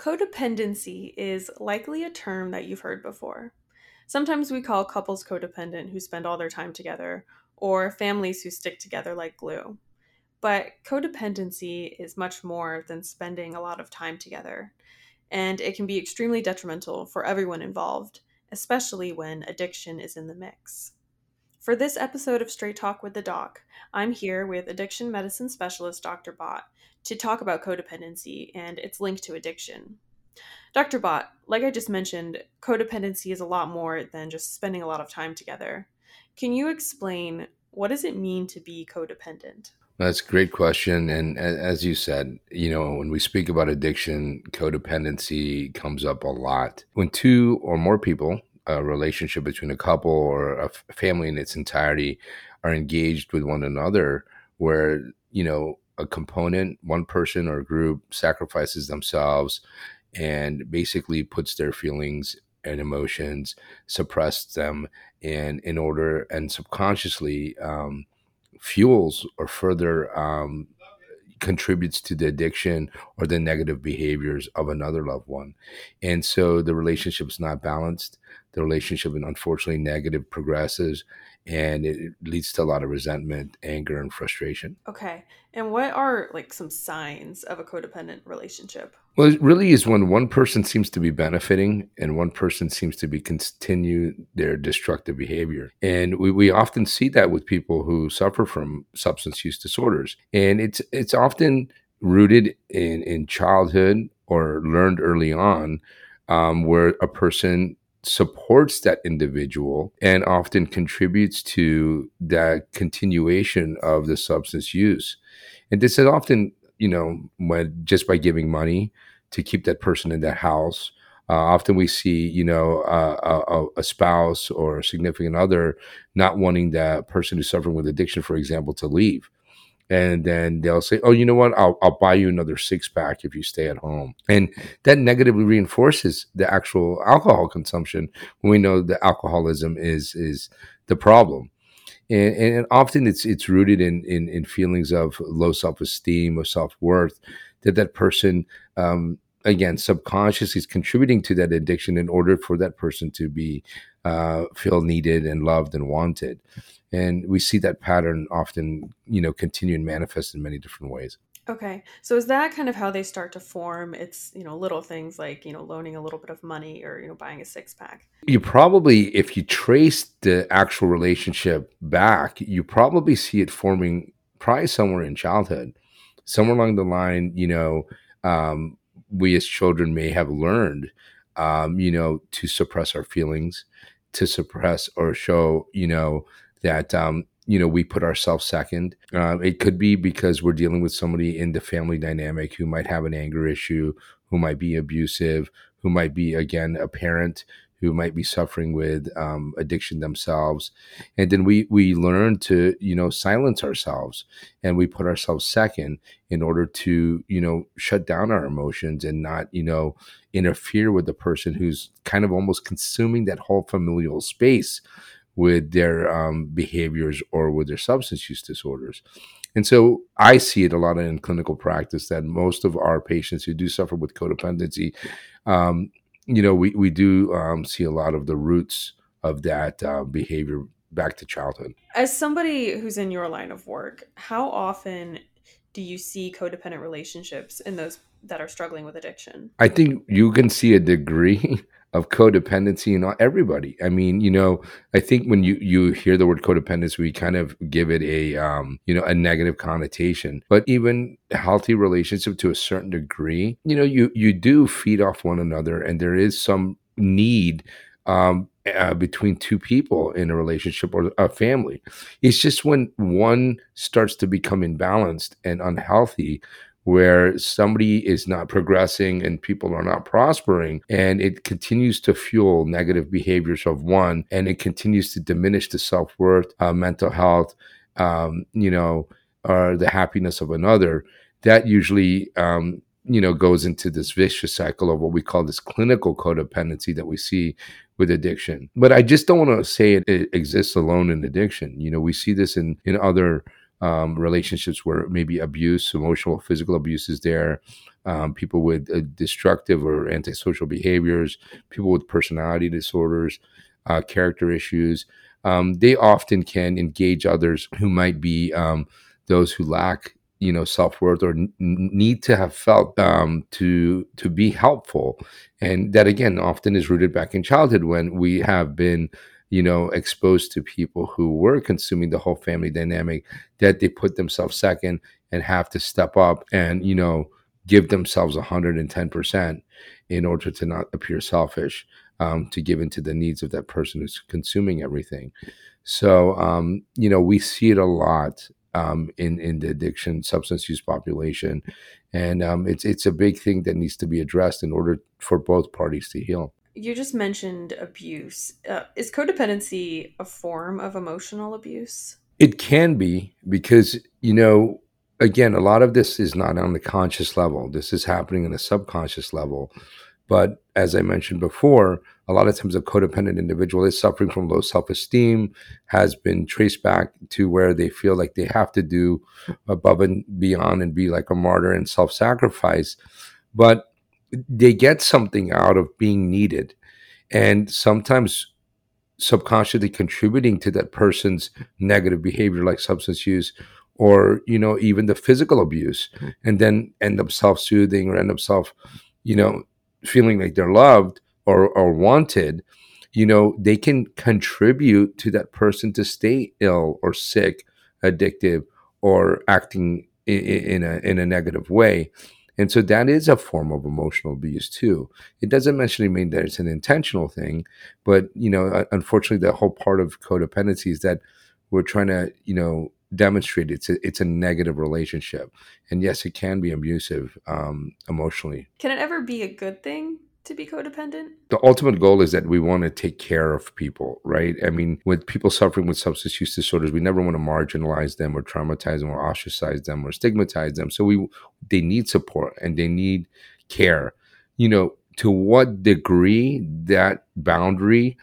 Codependency is likely a term that you've heard before. Sometimes we call couples codependent who spend all their time together, or families who stick together like glue. But codependency is much more than spending a lot of time together, and it can be extremely detrimental for everyone involved, especially when addiction is in the mix. For this episode of Straight Talk with the Doc, I'm here with addiction medicine specialist Dr. Bott to talk about codependency and its link to addiction. Dr. Bott, like I just mentioned, codependency is a lot more than just spending a lot of time together. Can you explain what does it mean to be codependent? That's a great question. And as you said, you know, when we speak about addiction, codependency comes up a lot. When two or more people a relationship between a couple or a family in its entirety are engaged with one another where you know a component one person or group sacrifices themselves and basically puts their feelings and emotions suppresses them and in order and subconsciously um, fuels or further um, contributes to the addiction or the negative behaviors of another loved one. And so the relationship is not balanced. The relationship, unfortunately, negative progresses and it leads to a lot of resentment, anger, and frustration. Okay. And what are like some signs of a codependent relationship? Well, it really is when one person seems to be benefiting and one person seems to be continue their destructive behavior. And we, we often see that with people who suffer from substance use disorders. And it's it's often rooted in, in childhood or learned early on, um, where a person supports that individual and often contributes to that continuation of the substance use. And this is often, you know, when just by giving money to keep that person in that house. Uh, often we see, you know, uh, a, a, spouse or a significant other not wanting that person who's suffering with addiction, for example, to leave and then they'll say, "Oh, you know what? I'll I'll buy you another six pack if you stay at home." And that negatively reinforces the actual alcohol consumption when we know that alcoholism is is the problem. And, and often it's it's rooted in, in, in feelings of low self esteem or self worth that that person um, again subconsciously is contributing to that addiction in order for that person to be uh, feel needed and loved and wanted. And we see that pattern often you know continue and manifest in many different ways okay so is that kind of how they start to form? It's you know little things like you know loaning a little bit of money or you know buying a six pack you probably if you trace the actual relationship back you probably see it forming probably somewhere in childhood. Somewhere along the line you know um, we as children may have learned um, you know to suppress our feelings to suppress or show you know that um, you know we put ourselves second. Uh, it could be because we're dealing with somebody in the family dynamic who might have an anger issue, who might be abusive, who might be again a parent who might be suffering with um, addiction themselves and then we we learn to you know silence ourselves and we put ourselves second in order to you know shut down our emotions and not you know interfere with the person who's kind of almost consuming that whole familial space with their um, behaviors or with their substance use disorders. And so I see it a lot in clinical practice that most of our patients who do suffer with codependency, um, you know, we, we do um, see a lot of the roots of that uh, behavior back to childhood. As somebody who's in your line of work, how often do you see codependent relationships in those that are struggling with addiction? I think you can see a degree of codependency in everybody. I mean, you know, I think when you you hear the word codependency, we kind of give it a um, you know a negative connotation. But even healthy relationship to a certain degree, you know, you you do feed off one another, and there is some need um, uh, between two people in a relationship or a family. It's just when one starts to become imbalanced and unhealthy where somebody is not progressing and people are not prospering and it continues to fuel negative behaviors of one and it continues to diminish the self-worth uh, mental health um, you know or the happiness of another. That usually um, you know goes into this vicious cycle of what we call this clinical codependency that we see with addiction. But i just don't want to say it, it exists alone in addiction. You know we see this in in other um, relationships where maybe abuse, emotional, physical abuse is there. um, people with uh, destructive or antisocial behaviors, people with personality disorders, uh, character issues. Um, they often can engage others who might be um, those who lack you know self-worth or n- need to have felt um, to to be helpful and that again often is rooted back in childhood when we have been you know exposed to people who were consuming the whole family dynamic that they put themselves second and have to step up and you know give themselves 110% in order to not appear selfish um, to give into the needs of that person who's consuming everything so um, you know we see it a lot um, in in the addiction substance use population, and um, it's it's a big thing that needs to be addressed in order for both parties to heal. You just mentioned abuse. Uh, is codependency a form of emotional abuse? It can be because you know again a lot of this is not on the conscious level. This is happening on the subconscious level. But as I mentioned before, a lot of times a codependent individual is suffering from low self esteem, has been traced back to where they feel like they have to do above and beyond and be like a martyr and self sacrifice. But they get something out of being needed. And sometimes subconsciously contributing to that person's negative behavior, like substance use or, you know, even the physical abuse, mm-hmm. and then end up self soothing or end up self, you know, feeling like they're loved or, or wanted, you know, they can contribute to that person to stay ill or sick, addictive, or acting in, in a in a negative way. And so that is a form of emotional abuse too. It doesn't necessarily mean that it's an intentional thing, but you know, unfortunately, the whole part of codependency is that we're trying to, you know, demonstrate it's a, it's a negative relationship. And yes it can be abusive um, emotionally. Can it ever be a good thing to be codependent? The ultimate goal is that we want to take care of people right? I mean with people suffering with substance use disorders we never want to marginalize them or traumatize them or ostracize them or stigmatize them. So we they need support and they need care. You know to what degree that boundary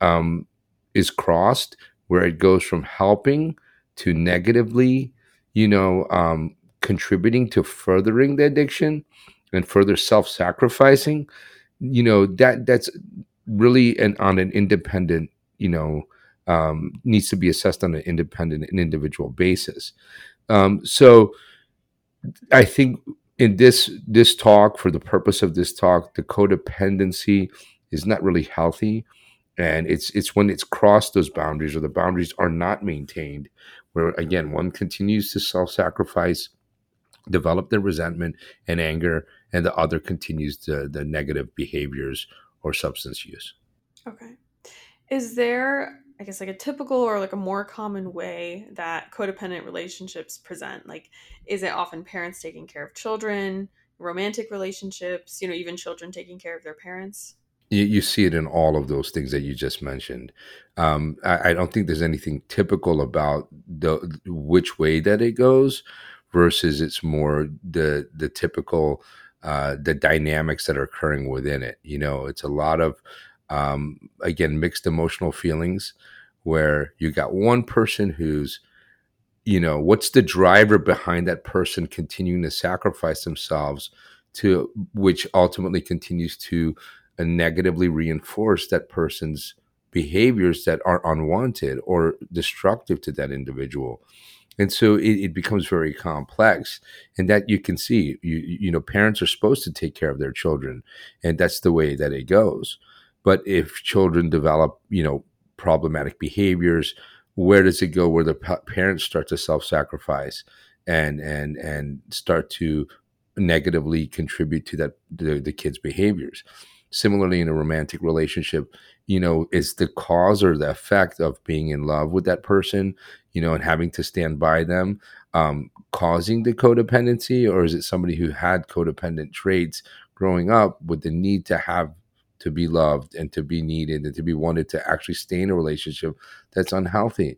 um, is crossed where it goes from helping to negatively, you know, um, contributing to furthering the addiction and further self-sacrificing, you know, that that's really an on an independent, you know, um, needs to be assessed on an independent and individual basis. Um, so I think in this this talk, for the purpose of this talk, the codependency is not really healthy and it's it's when it's crossed those boundaries or the boundaries are not maintained where again one continues to self-sacrifice develop their resentment and anger and the other continues the the negative behaviors or substance use. Okay. Is there i guess like a typical or like a more common way that codependent relationships present? Like is it often parents taking care of children romantic relationships you know even children taking care of their parents? You, you see it in all of those things that you just mentioned. Um, I, I, don't think there's anything typical about the which way that it goes versus it's more the the typical uh, the dynamics that are occurring within it. You know, it's a lot of um, again mixed emotional feelings where you got one person who's you know what's the driver behind that person continuing to sacrifice themselves to which ultimately continues to and negatively reinforce that person's behaviors that are unwanted or destructive to that individual and so it, it, becomes very complex and that you can see you you know parents are supposed to take care of their children and that's the way that it goes. But if children develop you know problematic behaviors where does it go where the parents start to self-sacrifice and and and start to negatively contribute to that the, the kids behaviors? Similarly, in a romantic relationship, you know, is the cause or the effect of being in love with that person, you know, and having to stand by them um, causing the codependency, or is it somebody who had codependent traits growing up with the need to have to be loved and to be needed and to be wanted to actually stay in a relationship that's unhealthy?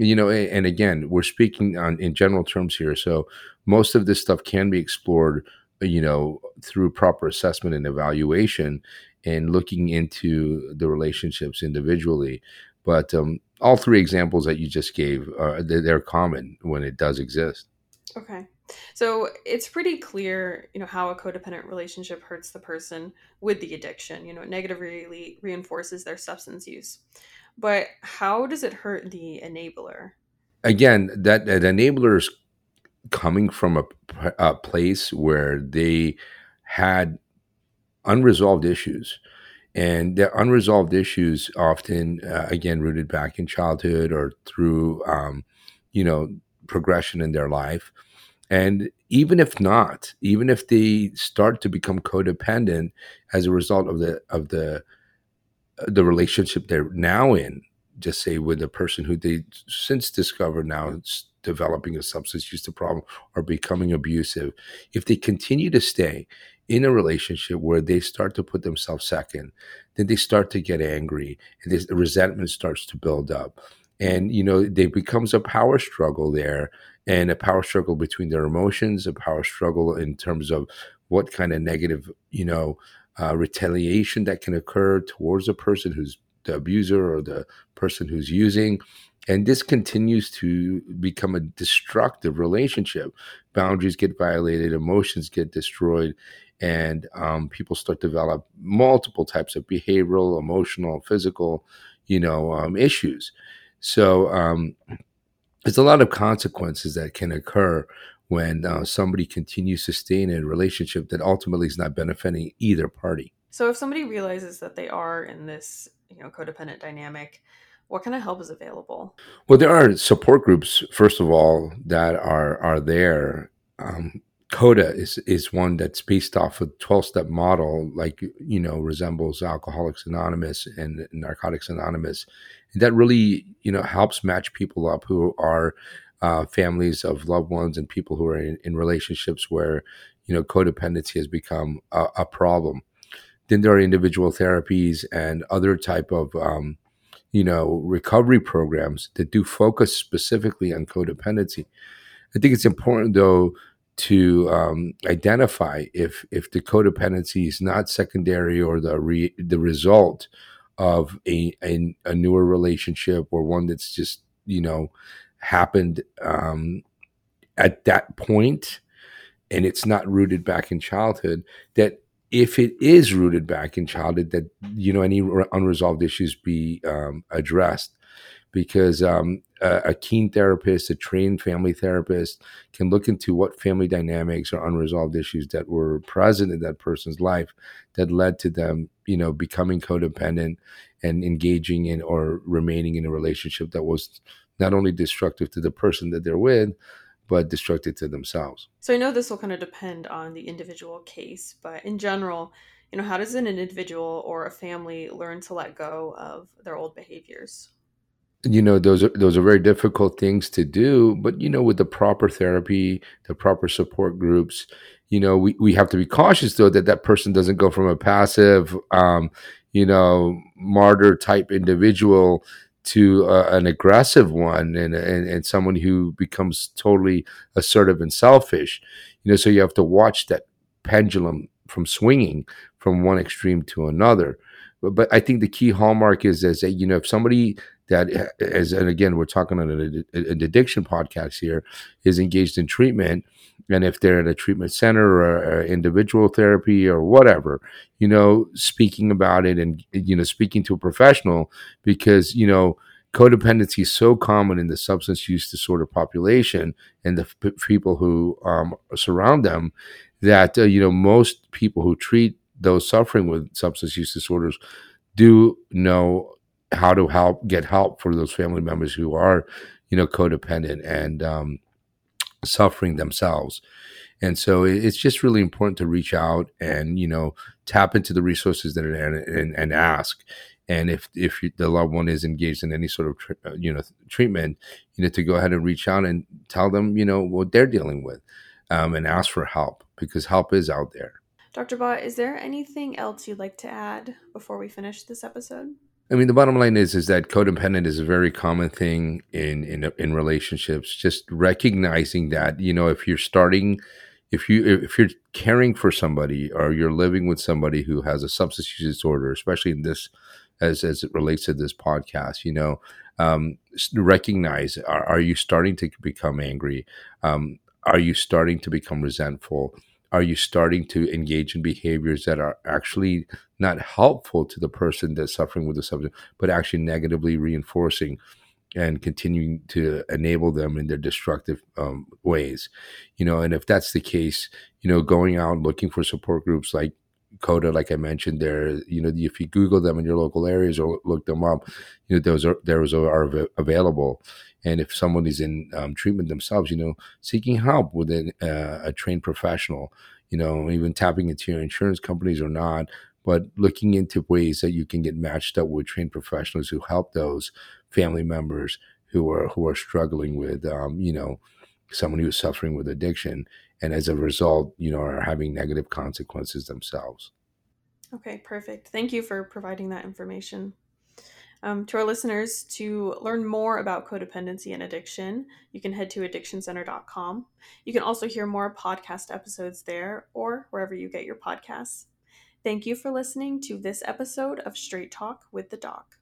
you know and again we're speaking on in general terms here so most of this stuff can be explored you know, through proper assessment and evaluation and looking into the relationships individually. But um, all three examples that you just gave, uh, they're, they're common when it does exist. Okay. So it's pretty clear, you know, how a codependent relationship hurts the person with the addiction. You know, it negatively reinforces their substance use. But how does it hurt the enabler? Again, that, that enabler is coming from a, a place where they had unresolved issues. And the unresolved issues often uh, again rooted back in childhood or through um, you know progression in their life. And even if not even if they start to become codependent as a result of the of the uh, the relationship they're now in just say with a person who they since discovered now is developing a substance use problem or becoming abusive if they continue to stay in a relationship where they start to put themselves second, then they start to get angry and this resentment starts to build up. And, you know, there becomes a power struggle there and a power struggle between their emotions, a power struggle in terms of what kind of negative, you know, uh, retaliation that can occur towards a person who's the abuser or the person who's using. And this continues to become a destructive relationship. Boundaries get violated, emotions get destroyed, and um, people start to develop multiple types of behavioral, emotional, physical, you know, um, issues. So um, there's a lot of consequences that can occur when uh, somebody continues to stay in a relationship that ultimately is not benefiting either party. So if somebody realizes that they are in this, you know, codependent dynamic, what kind of help is available? Well, there are support groups, first of all, that are are there. Um, Coda is is one that's based off a 12 step model, like you know, resembles Alcoholics Anonymous and Narcotics Anonymous. And that really, you know, helps match people up who are uh, families of loved ones and people who are in, in relationships where, you know, codependency has become a, a, problem. Then there are individual therapies and other type of, um, you know, recovery programs that do focus specifically on codependency. I think it's important though to um, identify if if the codependency is not secondary or the re, the result of a, a, a newer relationship or one that's just you know happened um, at that point and it's not rooted back in childhood that if it is rooted back in childhood that you know any unresolved issues be um, addressed because um, a, a, keen therapist, a trained family therapist, can look into what family dynamics or unresolved issues that were present in that person's life that led to them, you know, becoming codependent and engaging in or remaining in a relationship that was not only destructive to the person that they're with, but destructive to themselves. So I know this will kind of depend on the individual case, but in general, you know, how does an individual or a family learn to let go of their old behaviors? You know those are those are very difficult things to do but you know with the proper therapy the proper support groups you know we, we have to be cautious though that that person doesn't go from a passive um, you know martyr type individual to uh, an aggressive one and, and and someone who becomes totally assertive and selfish. You know so you have to watch that pendulum from swinging from one extreme to another. But, but i think the key hallmark is is that you know if somebody that as and again we're talking on an, an addiction podcast here is engaged in treatment. And if they're in a treatment center or, or, individual therapy or whatever you know speaking about it and you know speaking to a professional because you know codependency is so common in the substance use disorder population and the p- people who um, surround them that uh, you know most people who treat those suffering with substance use disorders do know how to help get help for those family members who are, you know, codependent and um, suffering themselves. And so it's just really important to reach out and you know tap into the resources that are and, and, ask. And if if the loved one is engaged in any sort of uh, you know treatment, you know to go ahead and reach out and tell them you know what they're dealing with, um, and ask for help because help is out there. Dr. Bott, is there anything else you'd like to add before we finish this episode? I mean, the bottom line is is that codependent is a very common thing in in in relationships. Just recognizing that you know if you're starting, if you if you're caring for somebody or you're living with somebody who has a substance use disorder, especially in this as as it relates to this podcast, you know, um, recognize are, are you starting to become angry? Um, are you starting to become resentful? Are you starting to engage in behaviors that are actually not helpful to the person that's suffering with the substance, but actually negatively reinforcing and continuing to enable them in their destructive um, ways? You know, and if that's the case, you know, going out looking for support groups like CODA, like I mentioned, there, you know, if you Google them in your local areas or look them up, you know, those are those are available. And if someone is in um, treatment themselves, you know, seeking help with an, uh, a trained professional, you know, even tapping into your insurance companies or not, but looking into ways that you can get matched up with trained professionals who help those family members who are who are struggling with, um, you know, someone who's suffering with addiction and as a result, you know, are having negative consequences themselves. Okay, perfect. Thank you for providing that information. Um, to our listeners, to learn more about codependency and addiction, you can head to addictioncenter.com. You can also hear more podcast episodes there or wherever you get your podcasts. Thank you for listening to this episode of Straight Talk with the Doc.